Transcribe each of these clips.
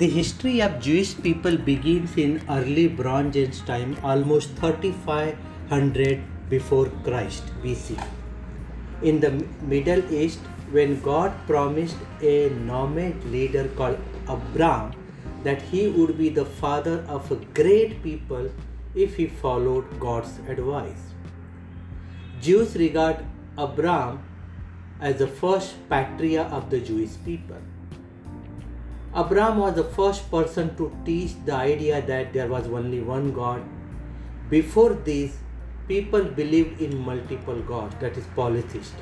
The history of Jewish people begins in early Bronze Age time, almost 3500 before Christ BC. In the Middle East, when God promised a nomad leader called Abram that he would be the father of a great people if he followed God's advice. Jews regard Abram as the first patriarch of the Jewish people. Abraham was the first person to teach the idea that there was only one God. Before this, people believed in multiple gods, that is, polytheist.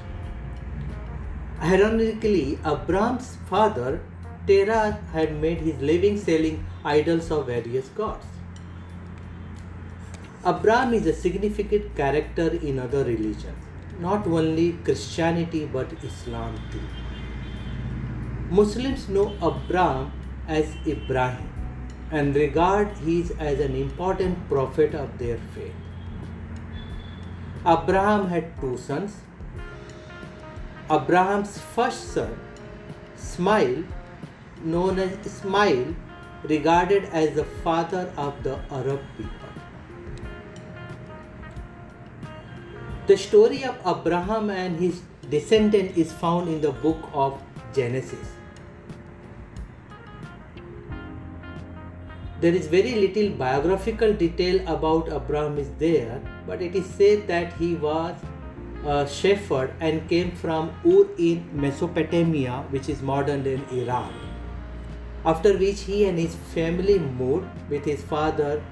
Ironically, Abraham's father, Terah, had made his living selling idols of various gods. Abraham is a significant character in other religions, not only Christianity but Islam too. Muslims know Abraham as Ibrahim and regard him as an important prophet of their faith. Abraham had two sons. Abraham's first son, Ishmael, known as Ismail, regarded as the father of the Arab people. The story of Abraham and his descendant is found in the book of Genesis. There is very little biographical detail about Abraham is there, but it is said that he was a shepherd and came from Ur in Mesopotamia, which is modern day Iraq. After which he and his family moved with his father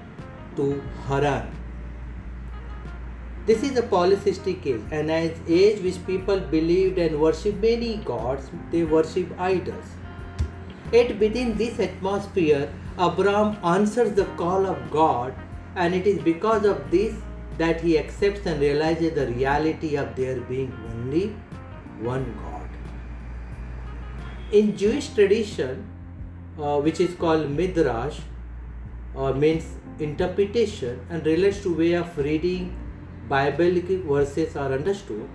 to Haran. This is a polytheistic age, and as age which people believed and worshipped many gods, they worship idols. Yet within this atmosphere, Abraham answers the call of God, and it is because of this that he accepts and realizes the reality of there being only one God. In Jewish tradition, uh, which is called midrash, or means interpretation, and relates to way of reading biblical verses are understood.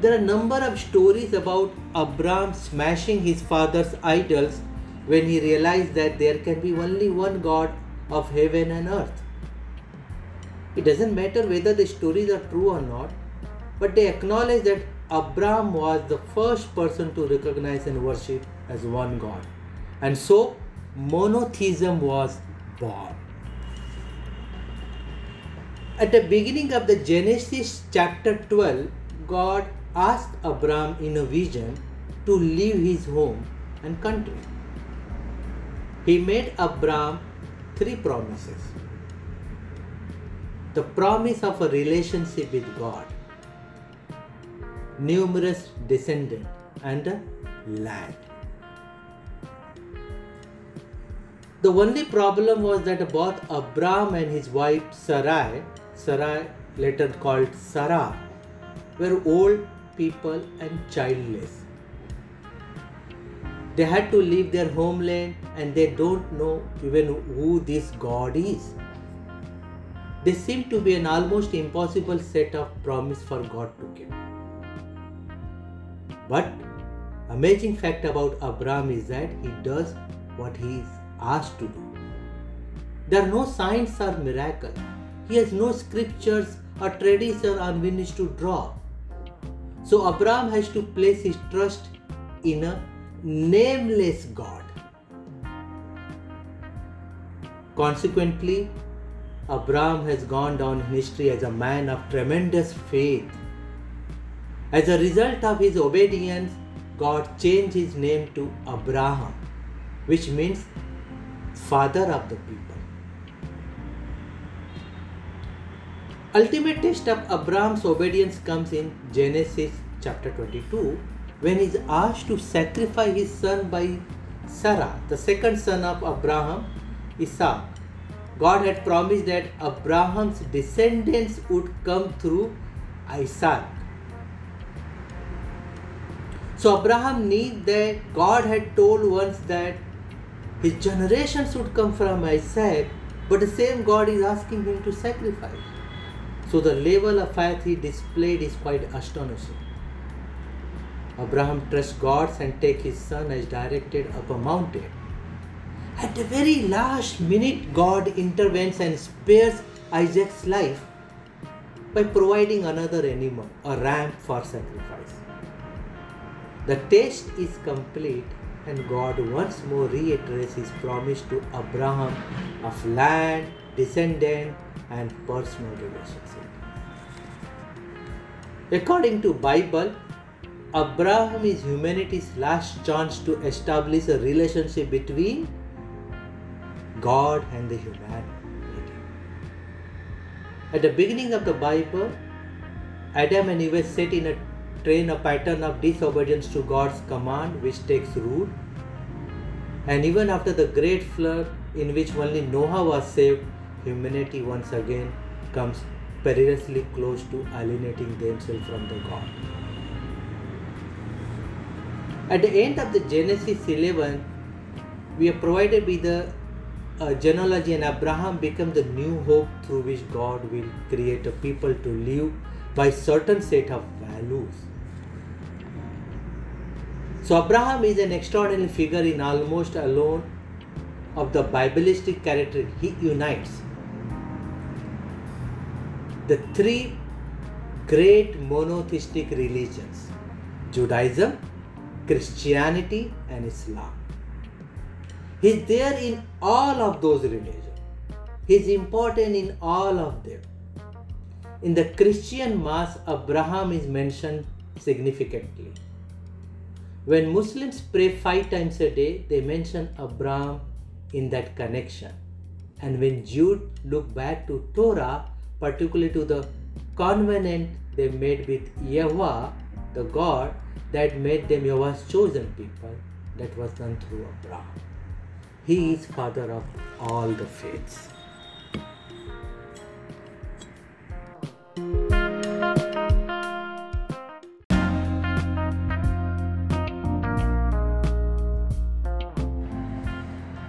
There are a number of stories about Abraham smashing his father's idols when he realized that there can be only one God of heaven and earth. It doesn't matter whether the stories are true or not, but they acknowledge that Abraham was the first person to recognize and worship as one God. And so monotheism was born. At the beginning of the Genesis chapter 12, God asked Abraham in a vision to leave his home and country he made Abraham three promises. The promise of a relationship with God, numerous descendants, and a land. The only problem was that both Abraham and his wife Sarai, Sarai later called Sarah, were old people and childless. They had to leave their homeland and they don't know even who this God is. They seem to be an almost impossible set of promise for God to keep. But amazing fact about Abraham is that he does what he is asked to do. There are no signs or miracles. He has no scriptures or tradition on which to draw. So Abraham has to place his trust in a nameless God. Consequently, Abraham has gone down in history as a man of tremendous faith. As a result of his obedience, God changed his name to Abraham, which means father of the people. Ultimate test of Abraham's obedience comes in Genesis chapter 22 when he is asked to sacrifice his son by Sarah, the second son of Abraham, Isaac. God had promised that Abraham's descendants would come through Isaac. So Abraham knew that God had told once that his generations would come from Isaac, but the same God is asking him to sacrifice. So the level of faith he displayed is quite astonishing. Abraham trusts God and take his son as directed up a mountain. At the very last minute, God intervenes and spares Isaac's life by providing another animal, a ram for sacrifice. The test is complete, and God once more reiterates his promise to Abraham of land, descendant, and personal relationship. According to Bible, Abraham is humanity's last chance to establish a relationship between God and the humanity. At the beginning of the Bible, Adam and Eve set in a train a pattern of disobedience to God's command which takes root. And even after the great flood, in which only Noah was saved, humanity once again comes perilously close to alienating themselves from the God. At the end of the Genesis 11, we are provided with the uh, genealogy, and Abraham became the new hope through which God will create a people to live by certain set of values. So Abraham is an extraordinary figure in almost alone of the Biblistic character. He unites the three great monotheistic religions Judaism, Christianity, and Islam. He's there in all of those religions. He's important in all of them. In the Christian Mass, Abraham is mentioned significantly. When Muslims pray five times a day, they mention Abraham in that connection. And when Jews look back to Torah, particularly to the covenant they made with Yahweh, the God that made them Yahweh's chosen people, that was done through Abraham. He is father of all the faiths.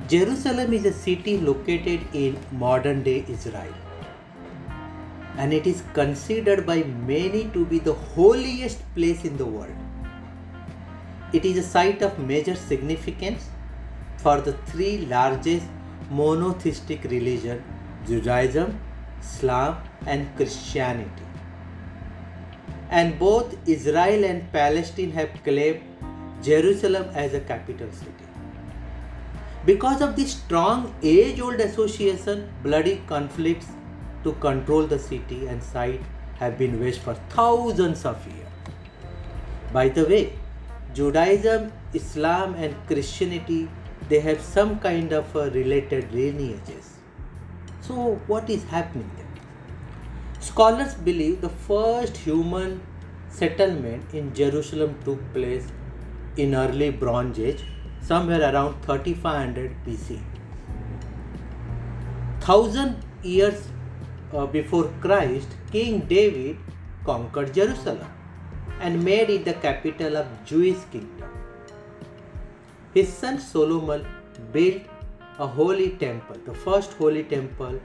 Jerusalem is a city located in modern day Israel and it is considered by many to be the holiest place in the world. It is a site of major significance for the three largest monotheistic religions Judaism, Islam, and Christianity. And both Israel and Palestine have claimed Jerusalem as a capital city. Because of this strong age old association, bloody conflicts to control the city and site have been waged for thousands of years. By the way, Judaism, Islam, and Christianity they have some kind of related lineages. So, what is happening there? Scholars believe the first human settlement in Jerusalem took place in early Bronze Age somewhere around 3500 BC. Thousand years uh, before Christ, King David conquered Jerusalem and made it the capital of Jewish kingdom. His son Solomon built a holy temple, the first holy temple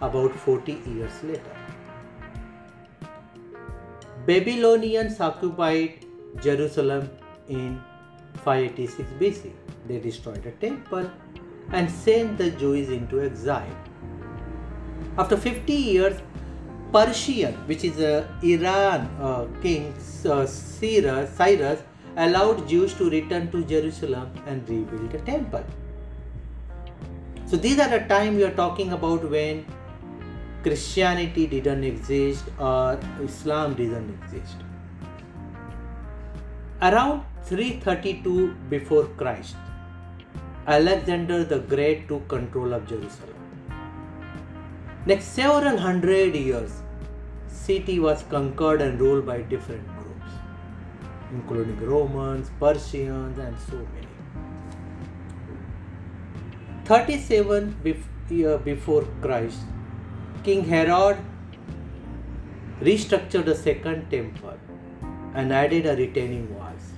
about 40 years later. Babylonians occupied Jerusalem in 586 BC. They destroyed the temple and sent the Jews into exile. After 50 years, Persian, which is uh, Iran uh, king uh, Cyrus, Cyrus, allowed Jews to return to Jerusalem and rebuild the temple. So these are the time we are talking about when Christianity didn't exist or Islam didn't exist. Around 332 before Christ, Alexander the Great took control of Jerusalem. Next several hundred years, city was conquered and ruled by different groups, including Romans, Persians, and so many. 37 years before Christ, King Herod restructured the second temple and added a retaining walls.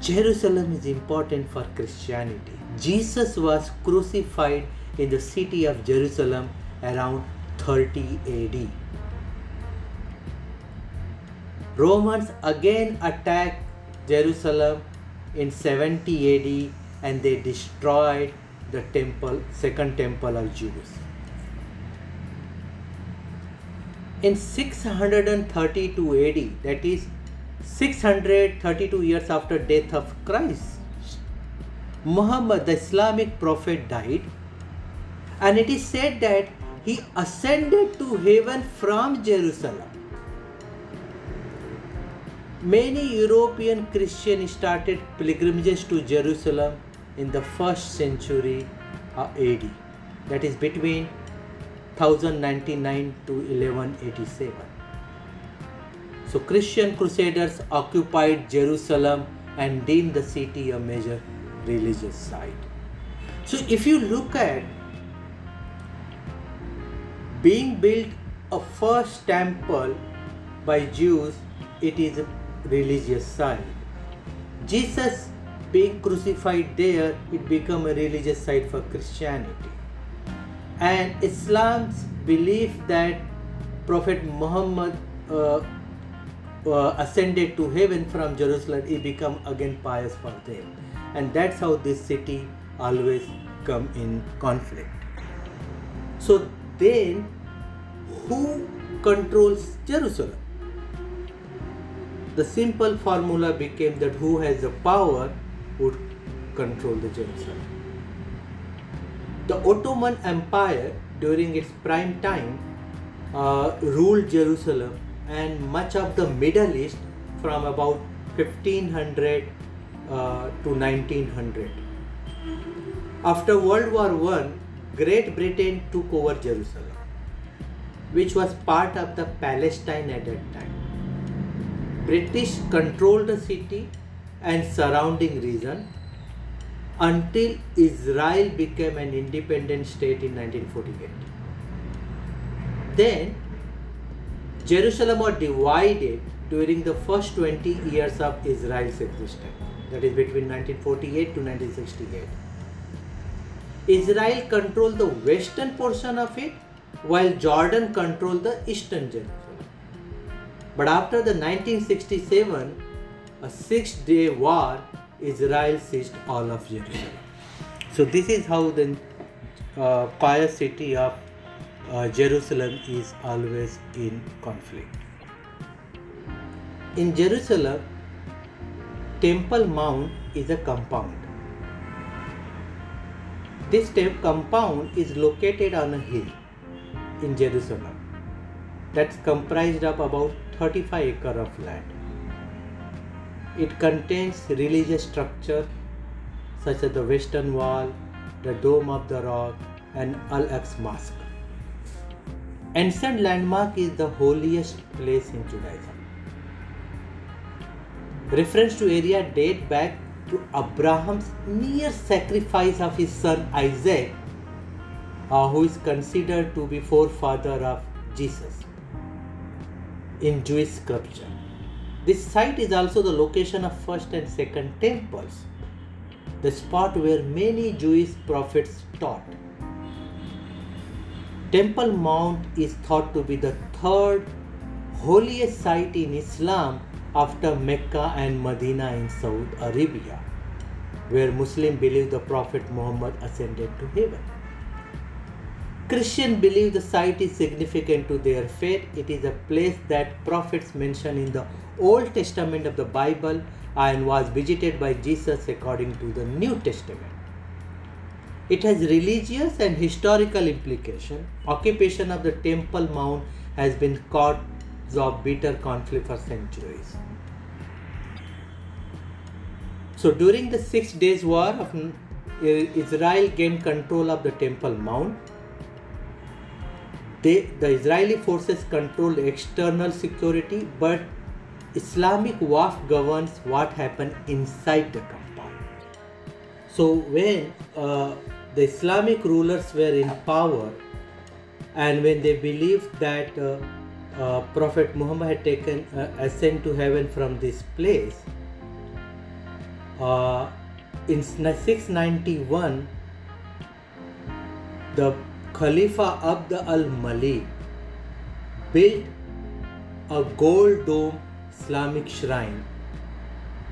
Jerusalem is important for Christianity. Jesus was crucified in the city of Jerusalem around 30 AD. Romans again attacked Jerusalem in 70 AD and they destroyed the temple, second temple of Jews. In 632 AD, that is 632 years after death of Christ, Muhammad, the Islamic prophet, died, and it is said that he ascended to heaven from Jerusalem. Many European Christians started pilgrimages to Jerusalem in the first century uh, AD, that is between 1099 to 1187. So Christian crusaders occupied Jerusalem and deemed the city a major religious site. So if you look at being built a first temple by Jews, it is a religious site. Jesus being crucified there, it became a religious site for Christianity. And Islam's belief that Prophet Muhammad uh, uh, ascended to heaven from Jerusalem, it become again pious for them. And that's how this city always come in conflict. So then, who controls Jerusalem? The simple formula became that who has the power would control the Jerusalem. The Ottoman Empire during its prime time uh, ruled Jerusalem and much of the Middle East from about 1500 uh, to 1900. After World War I, Great Britain took over Jerusalem, which was part of the Palestine at that time. British controlled the city and surrounding region until Israel became an independent state in 1948. Then Jerusalem was divided during the first 20 years of Israel's existence, that is between 1948 to 1968. Israel controlled the western portion of it while Jordan controlled the eastern Jerusalem. But after the 1967, a six day war, Israel seized all of Jerusalem. So, this is how the uh, pious city of uh, Jerusalem is always in conflict. In Jerusalem, Temple Mount is a compound. This compound is located on a hill in Jerusalem that's comprised of about 35 acre of land. It contains religious structure such as the Western Wall, the Dome of the Rock, and Al-Aqsa Mosque. Ancient landmark is the holiest place in Judaism. Reference to area date back to Abraham's near sacrifice of his son Isaac, uh, who is considered to be forefather of Jesus in Jewish scripture. This site is also the location of first and second temples, the spot where many Jewish prophets taught. Temple Mount is thought to be the third holiest site in Islam after Mecca and Medina in Saudi Arabia, where Muslims believe the Prophet Muhammad ascended to heaven. Christians believe the site is significant to their faith. It is a place that prophets mention in the Old Testament of the Bible and was visited by Jesus according to the New Testament. It has religious and historical implication. Occupation of the Temple Mount has been cause of bitter conflict for centuries. So during the Six Days War, Israel gained control of the Temple Mount they, the Israeli forces control external security, but Islamic Waqf governs what happened inside the compound. So when uh, the Islamic rulers were in power, and when they believed that uh, uh, Prophet Muhammad had taken uh, ascent to heaven from this place, uh, in 691, the Khalifa Abd al-Malik built a gold dome Islamic shrine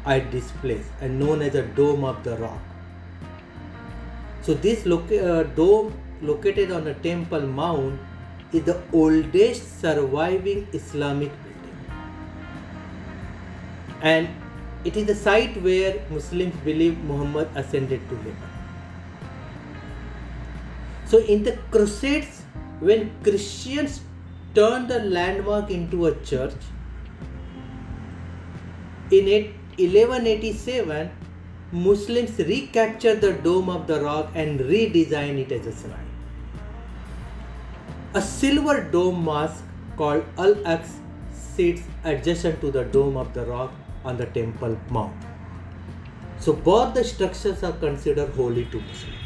at this place and known as the Dome of the Rock. So this uh, dome located on a temple mount is the oldest surviving Islamic building. And it is the site where Muslims believe Muhammad ascended to heaven. So in the Crusades, when Christians turned the landmark into a church, in 1187, Muslims recaptured the Dome of the Rock and redesigned it as a shrine. A silver dome mosque called Al Aqsa sits adjacent to the Dome of the Rock on the Temple Mount. So both the structures are considered holy to Muslims.